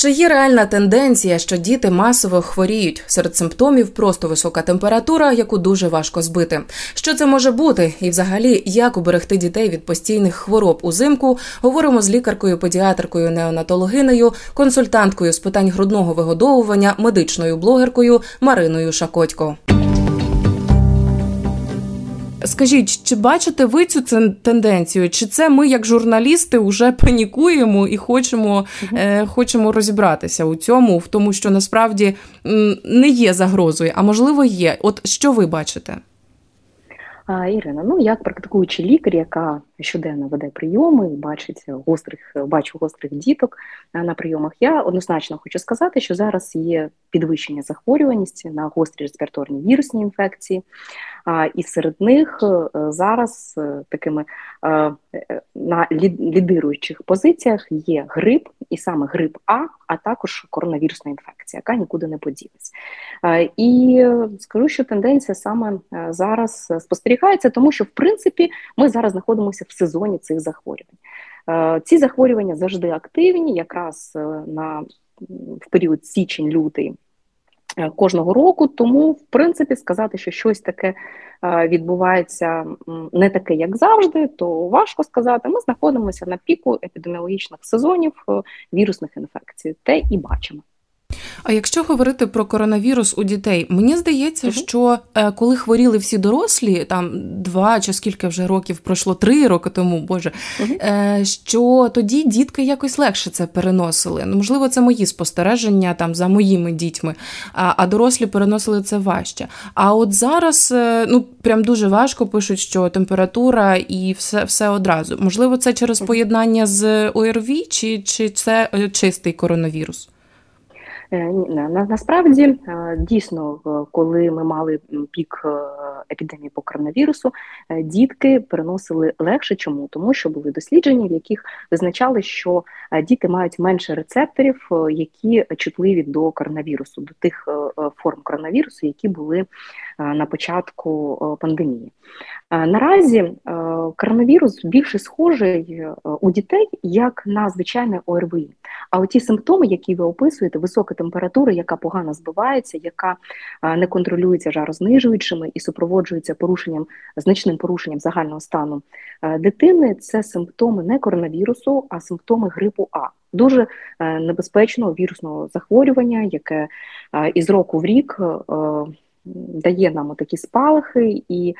Чи є реальна тенденція, що діти масово хворіють серед симптомів просто висока температура, яку дуже важко збити? Що це може бути? І, взагалі, як уберегти дітей від постійних хвороб узимку? Говоримо з лікаркою, педіатркою, неонатологинею, консультанткою з питань грудного вигодовування, медичною блогеркою Мариною Шакотько. Скажіть, чи бачите ви цю тенденцію? Чи це ми, як журналісти, вже панікуємо і хочемо е, хочемо розібратися у цьому, в тому, що насправді не є загрозою, а можливо є? От що ви бачите? Ірина, ну як практикуючий лікар, яка щоденно веде прийоми, бачить гострих, бачу гострих діток е, на прийомах, я однозначно хочу сказати, що зараз є підвищення захворюваності на гострі респіраторні вірусні інфекції. І серед них е, зараз е, такими на лідируючих позиціях є грип, і саме грип А, а також коронавірусна інфекція, яка нікуди не поділась. І скажу, що тенденція саме зараз спостерігається, тому що в принципі ми зараз знаходимося в сезоні цих захворювань. Ці захворювання завжди активні, якраз на в період січень-лютий. Е, кожного року. Тому, в принципі, сказати, що щось таке е, відбувається не таке, як завжди, то важко сказати. Ми знаходимося на піку епідеміологічних сезонів е, вірусних інфекцій, те і бачимо. А якщо говорити про коронавірус у дітей, мені здається, uh що е, коли хворіли всі дорослі, там два чи скільки вже років пройшло три роки тому, боже, е, що тоді дітки якось легше це переносили. Ну, можливо, це мої спостереження там за моїми дітьми, а а дорослі переносили це важче. А от зараз е, ну прям дуже важко пишуть, що температура і все все одразу. Можливо, це через поєднання з ОРВІ, чи, чи це чистий коронавірус? Е, на, насправді е, дійсно, коли ми мали пік е, епідемії по коронавірусу, дітки переносили легше. Чому? Тому що були дослідження, в яких визначали, що діти мають менше рецепторів, які чутливі до коронавірусу, до тих форм коронавірусу, які були на початку пандемії. Наразі коронавірус більше схожий у дітей як на звичайне ОРВІ. А оті симптоми, які ви описуєте, висока температура, яка погано збивається, яка не контролюється жарознижуючими і супроводжується порушенням значним порушенням загального стану дитини, це симптоми не коронавірусу, а симптоми грипу А. Дуже е, небезпечного вірусного захворювання, яке із року в рік е, дає нам такі спалахи, і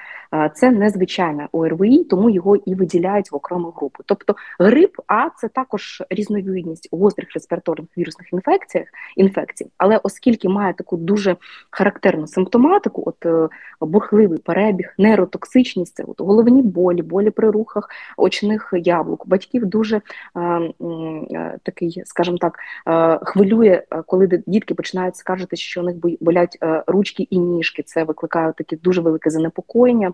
це незвичайне ОРВІ, тому його і виділяють в окрему групу. Тобто грип, а це також різновидність гострих респіраторних вірусних інфекціях інфекцій, але оскільки має таку дуже характерну симптоматику, от е, бурхливий перебіг, нейротоксичність, це от головні болі, болі при рухах очних яблук, батьків дуже е, е, такий, скажімо так, е, хвилює, коли дітки починають скаржити, що у них болять е, ручки і ніжки. Це викликає таке дуже велике занепокоєння,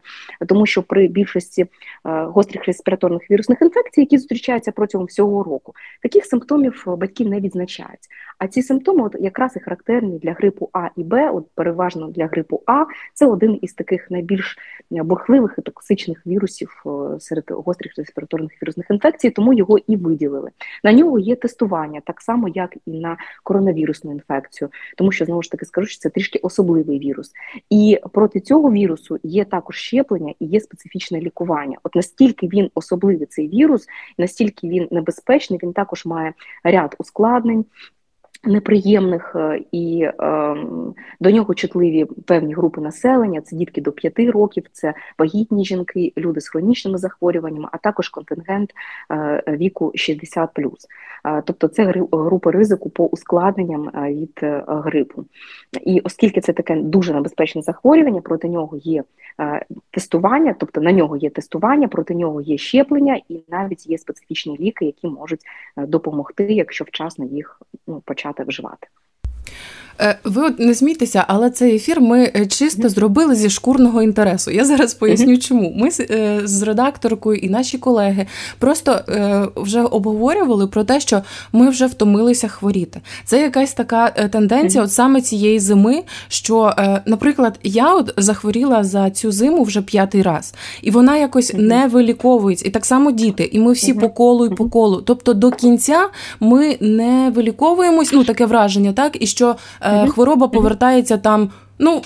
тому що при більшості е, гострих респіраторних вірусних інфекцій, які зустрічаються протягом всього року, таких симптомів батьки не відзначають. А ці симптоми, от якраз і характерні для грипу А і Б, от переважно для грипу А, це один із таких найбільш бурхливих і токсичних вірусів е, серед гострих респіраторних вірусних інфекцій, тому його і виділили. На нього є тестування, так само як і на коронавірусну інфекцію, тому що знову ж таки скажу, що це трішки особливий вірус вірус. І проти цього вірусу є також щеплення і є специфічне лікування. От настільки він особливий цей вірус, настільки він небезпечний, він також має ряд ускладнень. Неприємних е, і е, до нього чутливі певні групи населення, це дітки до 5 років, це вагітні жінки, люди з хронічними захворюваннями, а також контингент е, віку 60+. Е, тобто це група ризику по ускладненням е, від е, грипу. І оскільки це таке дуже небезпечне захворювання, проти нього є тестування, тобто на нього є тестування, проти нього є щеплення, і навіть є специфічні ліки, які можуть допомогти, якщо вчасно їх ну, почати вживати. Е, ви от не смійтеся, але цей ефір ми е, чисто зробили зі шкурного інтересу. Я зараз поясню, чому ми е, з редакторкою і наші колеги просто вже обговорювали про те, що ми вже втомилися хворіти. Це якась така тенденція, от саме цієї зими. Що, наприклад, я от захворіла за цю зиму вже п'ятий раз, і вона якось не виліковується. І так само діти, і ми всі по колу і по колу. Тобто до кінця ми не виліковуємось. Ну таке враження, так і що е, хвороба повертається там, ну.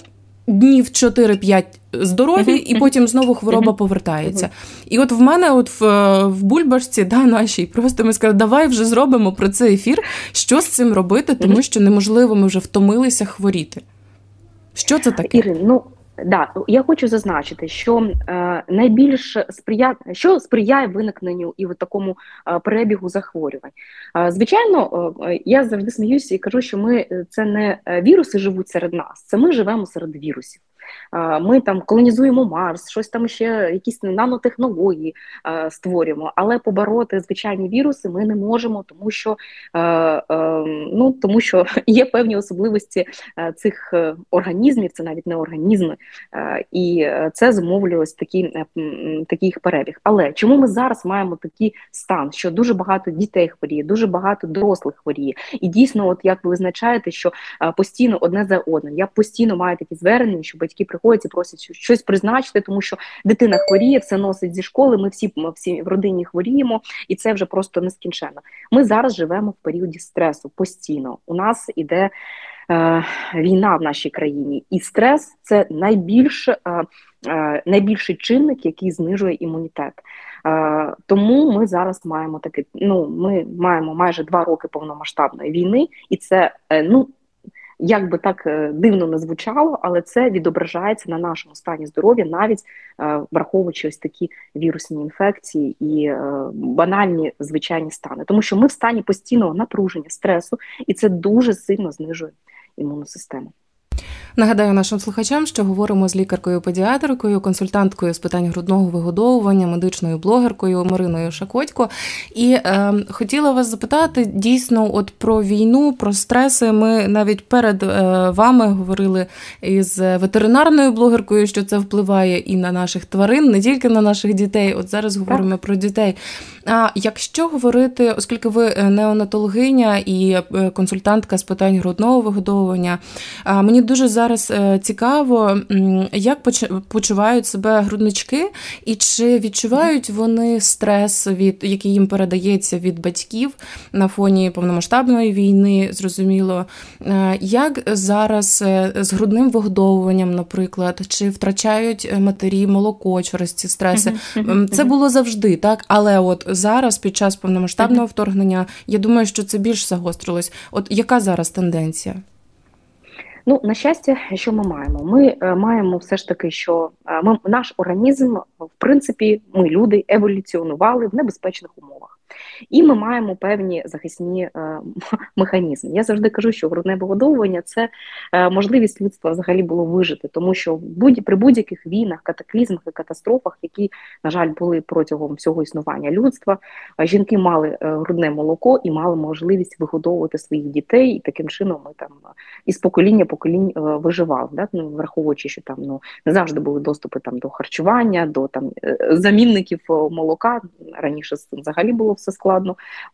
Днів 4-5 здорові, і потім знову хвороба повертається. І от в мене, от в в бульбашці, да, нашій, просто ми сказали, давай вже зробимо про це ефір. Що з цим робити, тому що неможливо, ми вже втомилися хворіти. Що це таке? Ірин, ну Да, я хочу зазначити, що е, найбільш сприя... що сприяє виникненню і в такому е, перебігу захворювань. Е, звичайно, е, я завжди сміюся і кажу, що ми е, це не е, віруси живуть серед нас, це ми живемо серед вірусів ми там колонізуємо Марс, щось там ще, якісь нанотехнології створюємо, але побороти звичайні віруси ми не можемо, тому що ну тому що є певні особливості цих е, організмів, це навіть не організми, і це зумовлює ось такі, е, такий їх перебіг. Але чому ми зараз маємо такий стан, що дуже багато дітей хворіє, дуже багато дорослих хворіє, і дійсно, от як ви визначаєте, що постійно одне за одним, я постійно маю такі звернення, що батьки приходять і просять щось призначити, тому що дитина хворіє, все носить зі школи. Ми всі ми всі в родині хворіємо, і це вже просто нескінченно. Ми зараз живемо в періоді стресу постійно. У нас іде е, війна в нашій країні, і стрес це найбільш, е, е, найбільший чинник, який знижує імунітет. Тому ми зараз маємо таке. Ну, ми маємо майже два роки повномасштабної війни, і це ну як би так е, дивно не звучало, але це відображається на нашому стані здоров'я, навіть е, враховуючи ось такі вірусні інфекції і е, банальні звичайні стани, тому що ми в стані постійного напруження, стресу, і це дуже сильно знижує імунну систему. Нагадаю нашим слухачам, що говоримо з лікаркою-педіатрикою, консультанткою з питань грудного вигодовування, медичною блогеркою Мариною Шакотько. І е, хотіла вас запитати дійсно, от про війну, про стреси. Ми навіть перед е, вами говорили із ветеринарною блогеркою, що це впливає і на наших тварин, не тільки на наших дітей. От зараз говоримо так. про дітей. А якщо говорити, оскільки ви е, неонатологиня і е, консультантка з питань грудного вигодовування, мені дуже зараз е, цікаво, як почувають себе груднички, і чи відчувають вони стрес, від який їм передається від батьків на фоні повномасштабної війни, зрозуміло, як зараз з грудним вигодовуванням, наприклад, чи втрачають матері молоко через ці стреси? Це було завжди, так, але от зараз, під час повномасштабного вторгнення, я думаю, що це більш загострилось. От яка зараз тенденція? Ну, на щастя, що ми маємо? Ми е, маємо все ж таки, що е, ми наш організм, в принципі, ми люди еволюціонували в небезпечних умовах. І ми маємо певні захисні е, механізми. Я завжди кажу, що грудне вигодовування це е, можливість людства взагалі було вижити, тому що при будь-яких війнах, катаклізмах і катастрофах, які, на жаль, були протягом всього існування людства, е, жінки мали грудне молоко і мали можливість вигодовувати своїх дітей, і таким чином ми там із покоління поколінь виживали, да? ну, враховуючи, що там ну не завжди були доступи там до харчування, до там замінників молока раніше взагалі було все складно.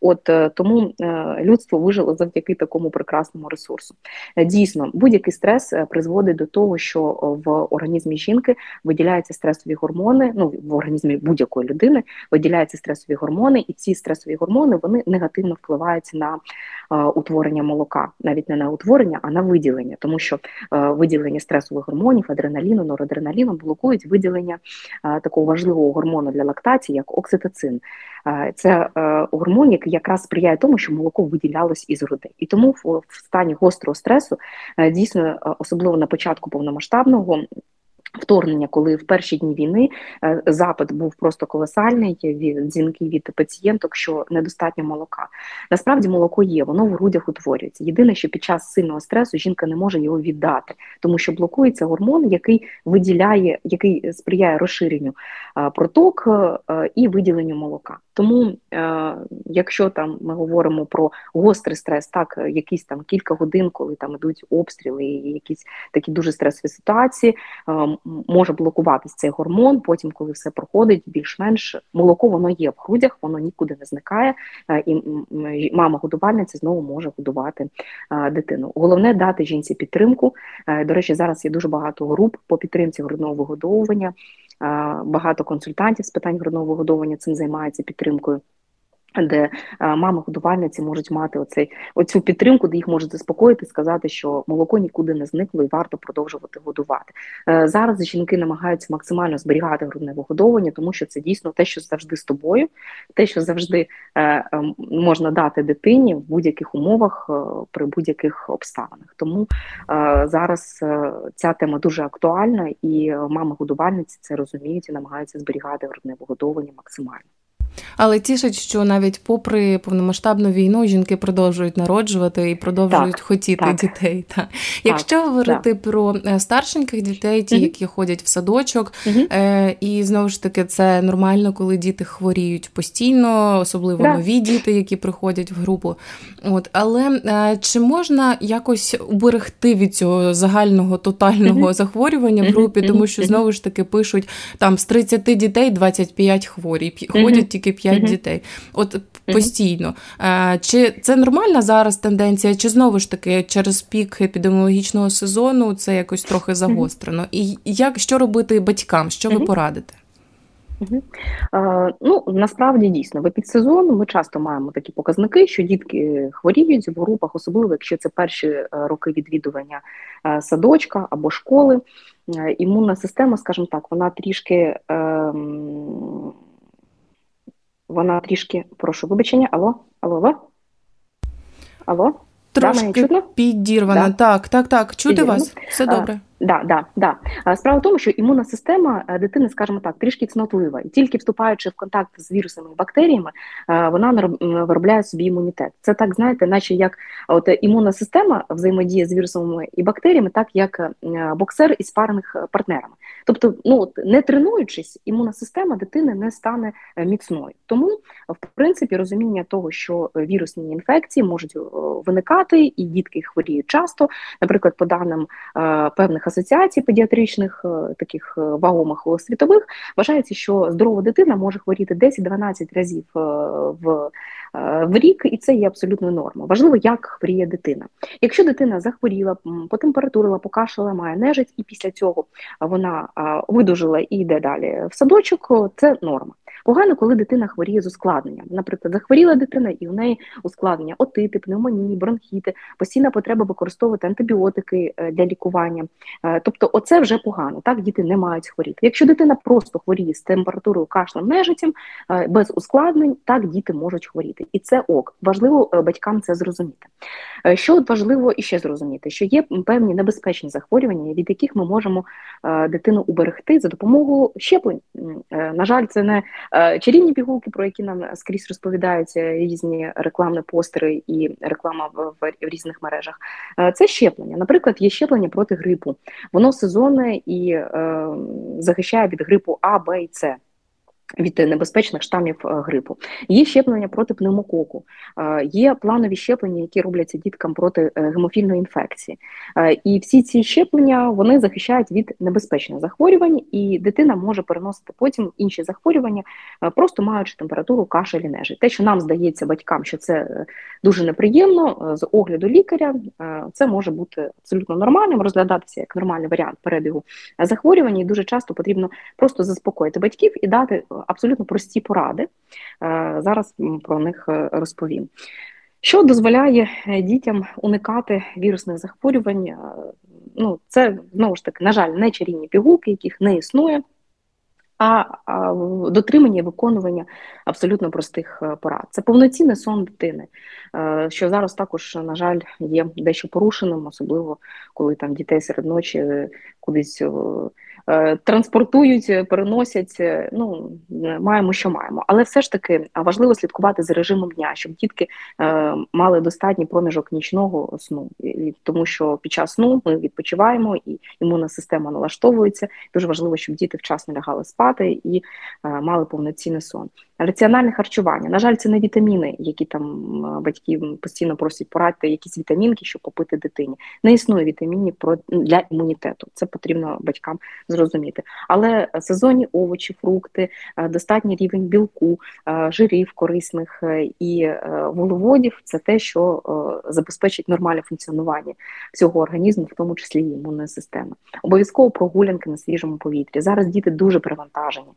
От е, тому е, людство вижило завдяки такому прекрасному ресурсу. Е, дійсно, будь-який стрес призводить до того, що в організмі жінки виділяються стресові гормони. Ну в організмі будь-якої людини виділяються стресові гормони, і ці стресові гормони вони негативно впливають на утворення молока, навіть не на утворення, а на виділення, тому що виділення стресових гормонів, адреналіну, норадреналіну блокують виділення такого важливого гормону для лактації, як окситоцин. Це гормон, який якраз сприяє тому, що молоко виділялось із грудей. І тому в стані гострого стресу е, дійсно, е, особливо на початку повномасштабного. Вторгнення, коли в перші дні війни е, запит був просто колосальний від дзвінків від пацієнток, що недостатньо молока. Насправді молоко є, воно в грудях утворюється. Єдине, що під час сильного стресу жінка не може його віддати, тому що блокується гормон, який виділяє, який сприяє розширенню проток і виділенню молока. Тому, е, якщо там ми говоримо про гострий стрес, так якісь там кілька годин, коли там ідуть обстріли, і якісь такі дуже стресові ситуації, е, може блокуватись цей гормон. Потім, коли все проходить, більш-менш молоко воно є в грудях, воно нікуди не зникає, е, і мама годувальниця знову може годувати е, дитину. Головне дати жінці підтримку. Е, до речі, зараз є дуже багато груп по підтримці грудного вигодовування. Багато консультантів з питань грудного вигодовування цим займається підтримкою де е, мами годувальниці можуть мати оцей оцю підтримку, де їх можуть заспокоїти, сказати, що молоко нікуди не зникло і варто продовжувати годувати. Е, зараз жінки намагаються максимально зберігати грудне вигодовування, тому що це дійсно те, що завжди з тобою, те, що завжди е, можна дати дитині в будь-яких умовах при будь-яких обставинах. Тому зараз ця тема дуже актуальна, і мами годувальниці це розуміють і намагаються зберігати грудне вигодовування максимально. Але тішить, що навіть попри повномасштабну війну жінки продовжують народжувати і продовжують так, хотіти так. дітей. Так. Якщо говорити так. про е, старшеньких дітей, ті, угу. які ходять в садочок, е, і знову ж таки це нормально, коли діти хворіють постійно, особливо нові діти, які приходять в групу. От але е, чи можна якось уберегти від цього загального тотального угу. захворювання в групі, тому що знову ж таки пишуть там з 30 дітей 25 хворі, ходять тільки тільки 5 mm-hmm. дітей. От mm-hmm. постійно. Е, чи це нормальна зараз тенденція, чи знову ж таки через пік епідеміологічного сезону це якось трохи загострено? І як що робити батькам? Що ви порадите? Угу. Е, ну насправді дійсно в епідсезон ми часто маємо такі показники, що дітки хворіють в групах, особливо якщо це перші е, роки відвідування е, садочка або школи. Імунна система, скажімо так, вона трішки. Е, вона трішки, прошу вибачення, алло, алло, алло? Алло? Трошки да, підірвана. Да. Так, так, так. Чути підірвана. вас? Все добре. Да, да, да. Справа в тому, що імунна система е, дитини, скажімо так, трішки цнотлива, і тільки вступаючи в контакт з вірусами і бактеріями, е, вона виробляє собі імунітет. Це так, знаєте, наче як от імунна система взаємодіє з вірусами і бактеріями, так як е, боксер із парних партнерами. Тобто, ну не тренуючись, імунна система дитини не стане міцною. Тому, в принципі, розуміння того, що вірусні інфекції можуть виникати, і дітки хворіють часто, наприклад, по даним певних асоціацій педіатричних, е, таких е, вагомих світових, вважається, що здорова дитина може хворіти 10-12 разів е, в в рік, і це є абсолютною нормою. Важливо, як хворіє дитина. Якщо дитина захворіла, потемпературила, покашляла, має нежить, і після цього вона видужила і йде далі в садочок, це норма. Погано, коли дитина хворіє з ускладненням. Наприклад, захворіла дитина, і в неї ускладнення отити, пневмонії, бронхіти, постійна потреба використовувати антибіотики е, для лікування. Е, тобто, оце вже погано. Так діти не мають хворіти. Якщо дитина просто хворіє з температурою кашлем, нежиттям, е, без ускладнень, так діти можуть хворіти. І це ок. Важливо батькам це зрозуміти. Що важливо і ще зрозуміти, що є певні небезпечні захворювання, від яких ми можемо дитину уберегти за допомогою щеплень. На жаль, це не Е, чарівні пігулки, про які нам скрізь розповідаються різні рекламні постери і реклама в, різних мережах. Е, це щеплення. Наприклад, є щеплення проти грипу. Воно сезонне і е, захищає від грипу А, Б і С від небезпечних штамів е, грипу. Є щеплення проти пневмококу, е, є планові щеплення, які робляться діткам проти е, гемофільної інфекції. І всі ці щеплення вони захищають від небезпечних захворювань, і дитина може переносити потім інші захворювання, просто маючи температуру кашель і нежить. Те, що нам здається батькам, що це дуже неприємно, з огляду лікаря, це може бути абсолютно нормальним, розглядатися як нормальний варіант перебігу захворювання, і дуже часто потрібно просто заспокоїти батьків і дати абсолютно прості поради. Е, зараз про них е, розповім. Що дозволяє е, дітям уникати вірусних захворювань? Ну, це знову ж таки, на жаль, не чарівні пігулки, яких не існує, а дотримання і виконування абсолютно простих порад. Це повноцінний сон дитини, що зараз також, на жаль, є дещо порушеним, особливо коли там дітей серед ночі кудись транспортують, переносять. Ну маємо, що маємо, але все ж таки важливо слідкувати за режимом дня, щоб дітки мали достатній проміжок нічного сну, тому що під час сну ми відпочиваємо і імунна система налаштовується. Дуже важливо, щоб діти вчасно лягали спати і мали повноцінний сон. Раціональне харчування. На жаль, це не вітаміни, які там батьки постійно просять порадити якісь вітамінки, щоб попити дитині. Не існує вітамінів для імунітету. Це потрібно батькам зрозуміти. Але сезонні овочі, фрукти, е, достатній рівень білку, е, жирів корисних е, і вуглеводів це те, що забезпечить нормальне функціонування всього організму, в тому числі і імунної системи. Обов'язково прогулянки на свіжому повітрі. Зараз діти дуже перевантажені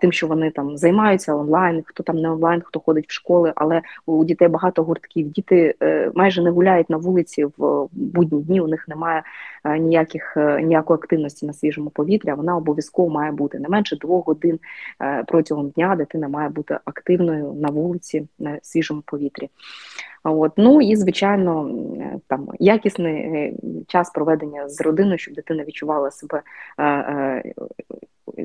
тим, що вони там займаються онлайн, хто там не онлайн, хто ходить в школи, але у дітей багато гуртків. Діти майже не гуляють на вулиці в будні дні. У них немає ніяких е, ніякої активності на свіжому повітрі. Вона обов'язково має бути не менше двох годин протягом дня. Дитина має бути активною на вулиці на свіжому повітрі. От ну і звичайно, там якісний час проведення з родиною, щоб дитина відчувала себе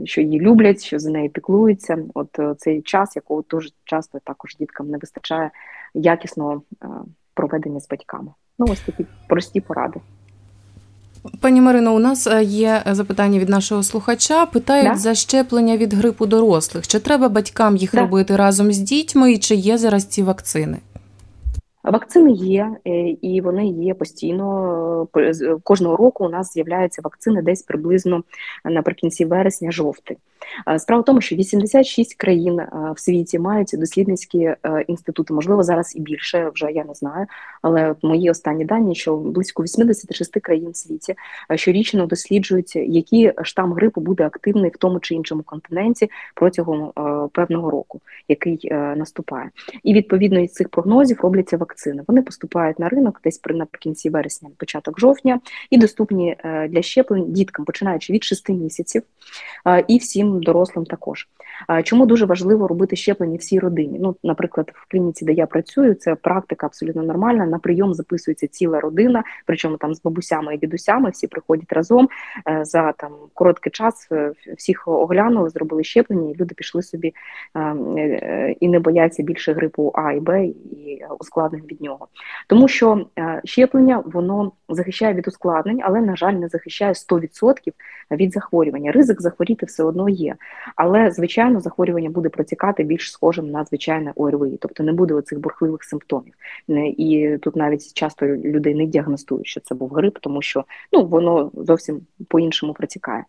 що її люблять, що за нею піклуються. От е, цей час, якого дуже часто також діткам не вистачає якісного е, проведення з батьками. Ну ось такі прості поради. Пані Марино, у нас е, є запитання від нашого слухача. Питають да? за щеплення від грипу дорослих. Чи треба батькам їх да. робити разом з дітьми, і чи є зараз ці вакцини? Вакцини є, е, і вони є постійно. Е, кожного року у нас з'являються вакцини десь приблизно наприкінці вересня, жовтий. Справа в тому, що 86 країн в світі мають дослідницькі е, інститути, можливо, зараз і більше, вже я не знаю. Але от мої останні дані, що близько 86 країн в світі щорічно досліджують, який штам грипу буде активний в тому чи іншому континенті протягом певного року, який наступає. І відповідно із цих прогнозів робляться вакцини. Вони поступають на ринок десь при наприкінці вересня, початок жовтня, і доступні е, для щеплень діткам, починаючи від 6 місяців, і всім дорослим також. Чому дуже важливо робити щеплення всій родині? Ну, наприклад, в клініці, де я працюю, це практика абсолютно нормальна. На прийом записується ціла родина, причому там з бабусями і дідусями всі приходять разом е, за там короткий час. Е, всіх оглянули, зробили щеплення, і люди пішли собі е, і не бояться більше грипу А і Б і ускладнень від нього, тому що щеплення воно захищає від ускладнень, але на жаль, не захищає 100% від захворювання. Ризик захворіти все одно є, але звичайно звичайно, захворювання буде протікати більш схожим на звичайне ОРВІ, тобто не буде оцих бурхливих симптомів. І тут навіть часто людей не діагностують, що це був грип, тому що ну воно зовсім по-іншому протікає.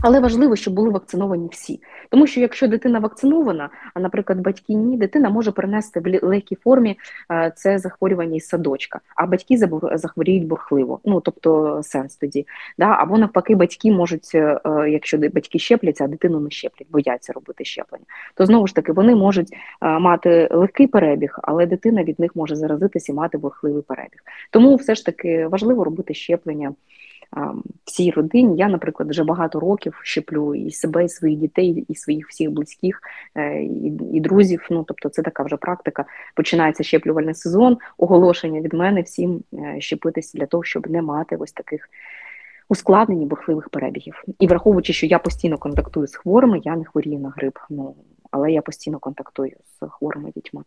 Але важливо, щоб були вакциновані всі, тому що якщо дитина вакцинована, а наприклад, батьки ні, дитина може перенести в легкій формі е, це захворювання із садочка, а батьки захворіють бурхливо. Ну тобто сенс тоді. Да? Або навпаки, батьки можуть, е, якщо батьки щепляться, а дитину не щеплять, бояться робити щеплення, то знову ж таки вони можуть е, мати легкий перебіг, але дитина від них може заразитися і мати бурхливий перебіг. Тому все ж таки важливо робити щеплення всій родині. Я, наприклад, вже багато років щеплю і себе, і своїх дітей, і своїх всіх близьких, е, і і друзів. Ну тобто, це така вже практика. Починається щеплювальний сезон, оголошення від мене всім е, щепитися для того, щоб не мати ось таких. Ускладнень і бурхливих перебігів. І враховуючи, що я постійно контактую з хворими, я не хворію на грип, ну але я постійно контактую з хворими дітьми.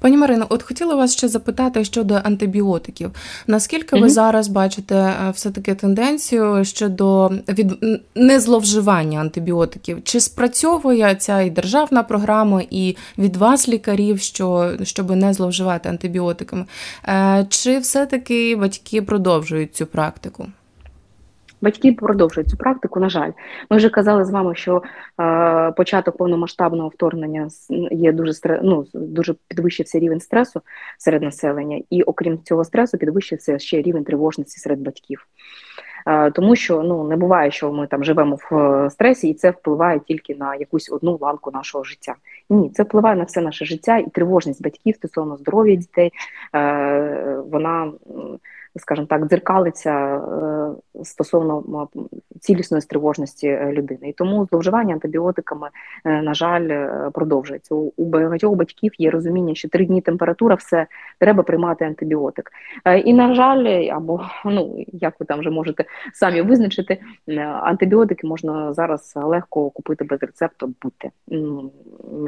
Пані Марино, от хотіла вас ще запитати щодо антибіотиків. Наскільки ви зараз бачите е, все-таки тенденцію щодо від незловживання антибіотиків? Чи спрацьовує ця і державна програма, і від вас, лікарів, що щоб не зловживати антибіотиками? Е, чи все-таки батьки продовжують цю практику? Батьки продовжують цю практику. На жаль, ми вже казали з вами, що е, початок повномасштабного вторгнення є дуже ну, дуже підвищився рівень стресу серед населення, і окрім цього стресу, підвищився ще рівень тривожності серед батьків. Е, тому що ну не буває, що ми там живемо в е, стресі, і це впливає тільки на якусь одну ланку нашого життя. Ні, це впливає на все наше життя і тривожність батьків стосовно здоров'я дітей. Е, вона скажімо так, дзеркалиться е, стосовно цілісної стривожності людини. І тому зловживання антибіотиками, на жаль, продовжується. У багатьох батьків є розуміння, що три дні температура, все треба приймати антибіотик. І на жаль, або ну як ви там вже можете самі визначити, антибіотики можна зараз легко купити без рецепту. Будьте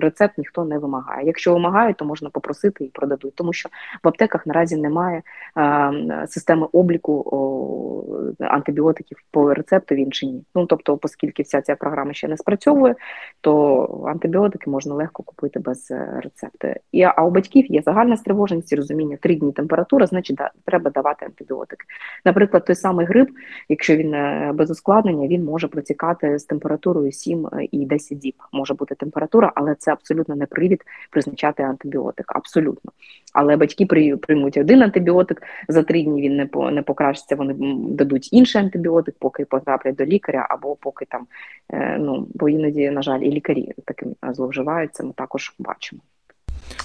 рецепт ніхто не вимагає. Якщо вимагають, то можна попросити і продадуть, тому що в аптеках наразі немає системи обліку антибіотиків по рецепту він чи ні. Ну тобто, оскільки вся ця програма ще не спрацьовує, то антибіотики можна легко купити без е, рецепту. І, А у батьків є загальна стривоженість і розуміння, три дні температура, значить да, треба давати антибіотики. Наприклад, той самий грип, якщо він е, без ускладнення, він може протікати з температурою 7 е, і 10 діб. Може бути температура, але це абсолютно не привід призначати антибіотик. Абсолютно. Але батьки приймуть один антибіотик за три дні. Він не по не покращиться. Вони дадуть інший антибіотик, поки потраплять до лікаря, або поки там ну бо іноді, на жаль, і лікарі таким зловживаються. Ми також бачимо.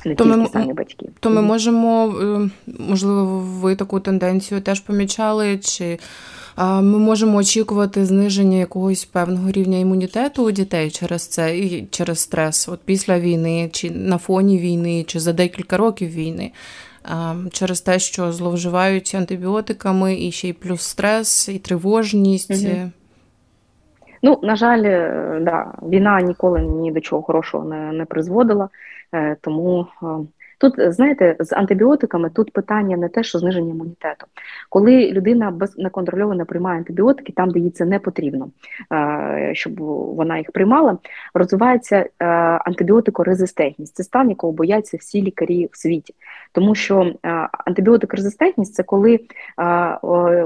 Не то ми, самі батьки. То ми можемо, е, можливо, ви таку тенденцію теж помічали, чи ми можемо очікувати зниження якогось певного рівня імунітету у дітей через це і через стрес, от після війни, чи на фоні війни, чи за декілька років війни, через те, що зловживають антибіотиками, і ще й плюс стрес, і тривожність. Угу. Ну, на жаль, е, да, війна ніколи ні до чого хорошого не не призводила, е, тому е, Тут, знаєте, з антибіотиками тут питання не те, що зниження імунітету. Коли людина без неконтрольовано приймає антибіотики, там де їй це не потрібно, е, щоб вона їх приймала, розвивається е, антибіотикорезистентність. Це стан, якого бояться всі лікарі в світі. Тому що е, антибіотикорезистентність це коли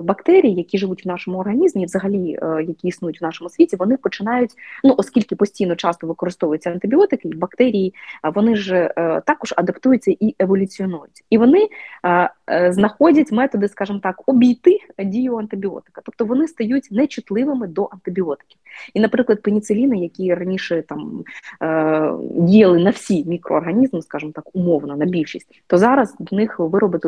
бактерії, які живуть в нашому організмі, взагалі які існують в нашому світі, вони починають, ну оскільки постійно часто використовуються антибіотики, бактерії вони ж також адаптуються адаптуються і еволюціонують. І вони знаходять методи, скажімо так, обійти дію антибіотика. Тобто вони стають нечутливими до антибіотиків. І, наприклад, пеніциліни, які раніше там е, діяли на всі мікроорганізми, скажімо так, умовно, на більшість, то зараз в них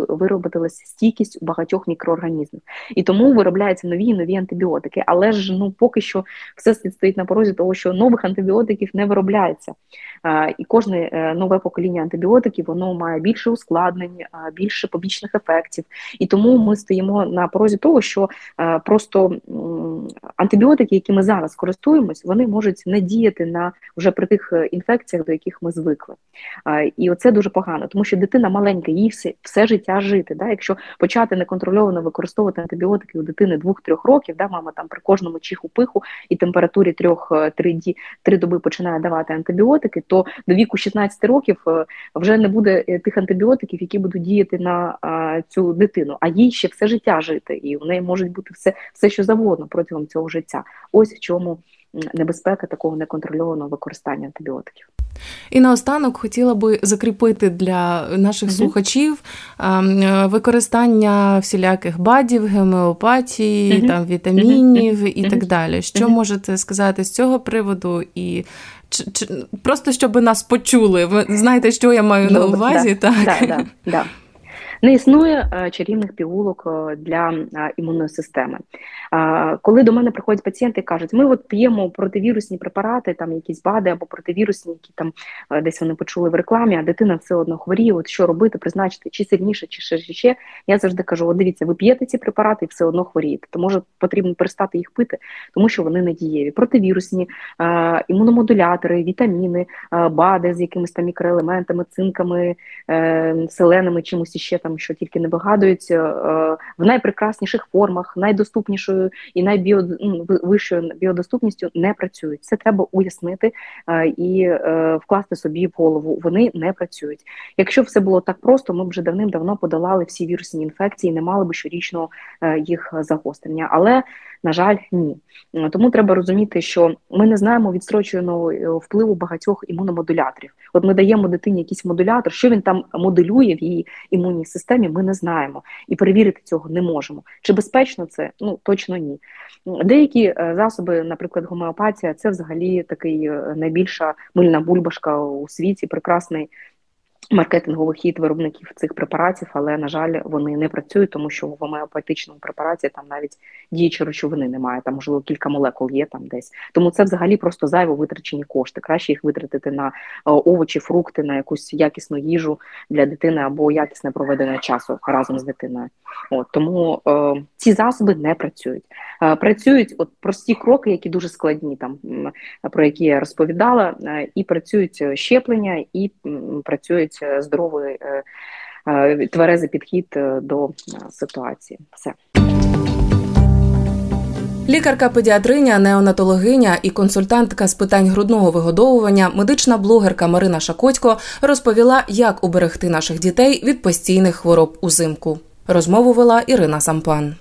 виробилася стійкість у багатьох мікроорганізмів. І тому виробляються нові і нові антибіотики. Але ж ну поки що все стоїть на порозі того, що нових антибіотиків не виробляється. Е, і кожне е, нове покоління антибіотиків воно має більше ускладнень, е, більше побічних ефектів. І тому ми стоїмо на порозі того, що просто антибіотики, які ми зараз користуємось, вони можуть не діяти на вже при тих інфекціях, до яких ми звикли. І оце дуже погано, тому що дитина маленька, їй все все життя жити. Да? Якщо почати неконтрольовано використовувати антибіотики у дитини 2-3 років, да, мама там при кожному чиху пиху і температурі 3-3 доби починає давати антибіотики, то до віку 16 років е, вже не буде е, тих антибіотиків, які будуть діяти на цю дитину, а їй ще все життя жити, і в неї може бути все, все що завгодно протягом цього життя. Ось в чому небезпека такого неконтрольованого використання антибіотиків. І наостанок хотіла би закріпити для наших uh слухачів ем, використання всіляких бадів, гемеопатії, uh там вітамінів uh і так далі. Що можете сказати з цього приводу і чи, чи просто щоб нас почули. Ви знаєте, що я маю Добре, на увазі? Да, так. Да, да, не існує е, чарівних пігулок е, для е, імунної системи. Коли до мене приходять пацієнти і кажуть, ми от п'ємо противірусні препарати, там якісь бади або противірусні, які там десь вони почули в рекламі, а дитина все одно хворіє. От що робити, призначити чи сильніше, чи ще ще. Я завжди кажу: от дивіться, ви п'єте ці препарати і все одно хворієте. То може потрібно перестати їх пити, тому що вони не дієві. Противірусні імуномодулятори, вітаміни, бади з якимись там мікроелементами, цинками, селенами, чимось іще там, що тільки не вигадуються е, в найпрекрасніших формах, найдоступнішою і найвищою ну, біодоступністю не працюють. Це треба уяснити е, і е, вкласти собі в голову. Вони не працюють. Якщо все було так просто, ми б вже давним-давно подолали всі вірусні інфекції, не мали б щорічного їх загострення. Але на жаль, ні. Тому треба розуміти, що ми не знаємо відстроченого впливу багатьох імуномодуляторів. От ми даємо дитині якийсь модулятор, що він там моделює в її імунній системі, ми не знаємо і перевірити цього не можемо. Чи безпечно це? Ну точно ні. Деякі е, засоби, наприклад, гомеопатія, це взагалі такий е, найбільша мильна бульбашка у світі, прекрасний маркетинговий хід виробників цих препаратів, але на жаль, вони не працюють, тому що в гомеопатичному препараті там навіть діючі речовини немає. Там можливо кілька молекул є там десь. Тому це взагалі просто зайво витрачені кошти. Краще їх витратити на е, овочі, фрукти, на якусь якісну їжу для дитини або якісне проведення часу разом з дитиною. От тому е, ці засоби не працюють. Е, працюють от прості кроки, які дуже складні, там про які я розповідала, е, і працюють щеплення, і працюють здоровий е, е, тверезий підхід е, до ситуації. Все. Лікарка-педіатриня, неонатологиня і консультантка з питань грудного вигодовування, медична блогерка Марина Шакотько розповіла, як уберегти наших дітей від постійних хвороб узимку. Розмову вела Ірина Сампан.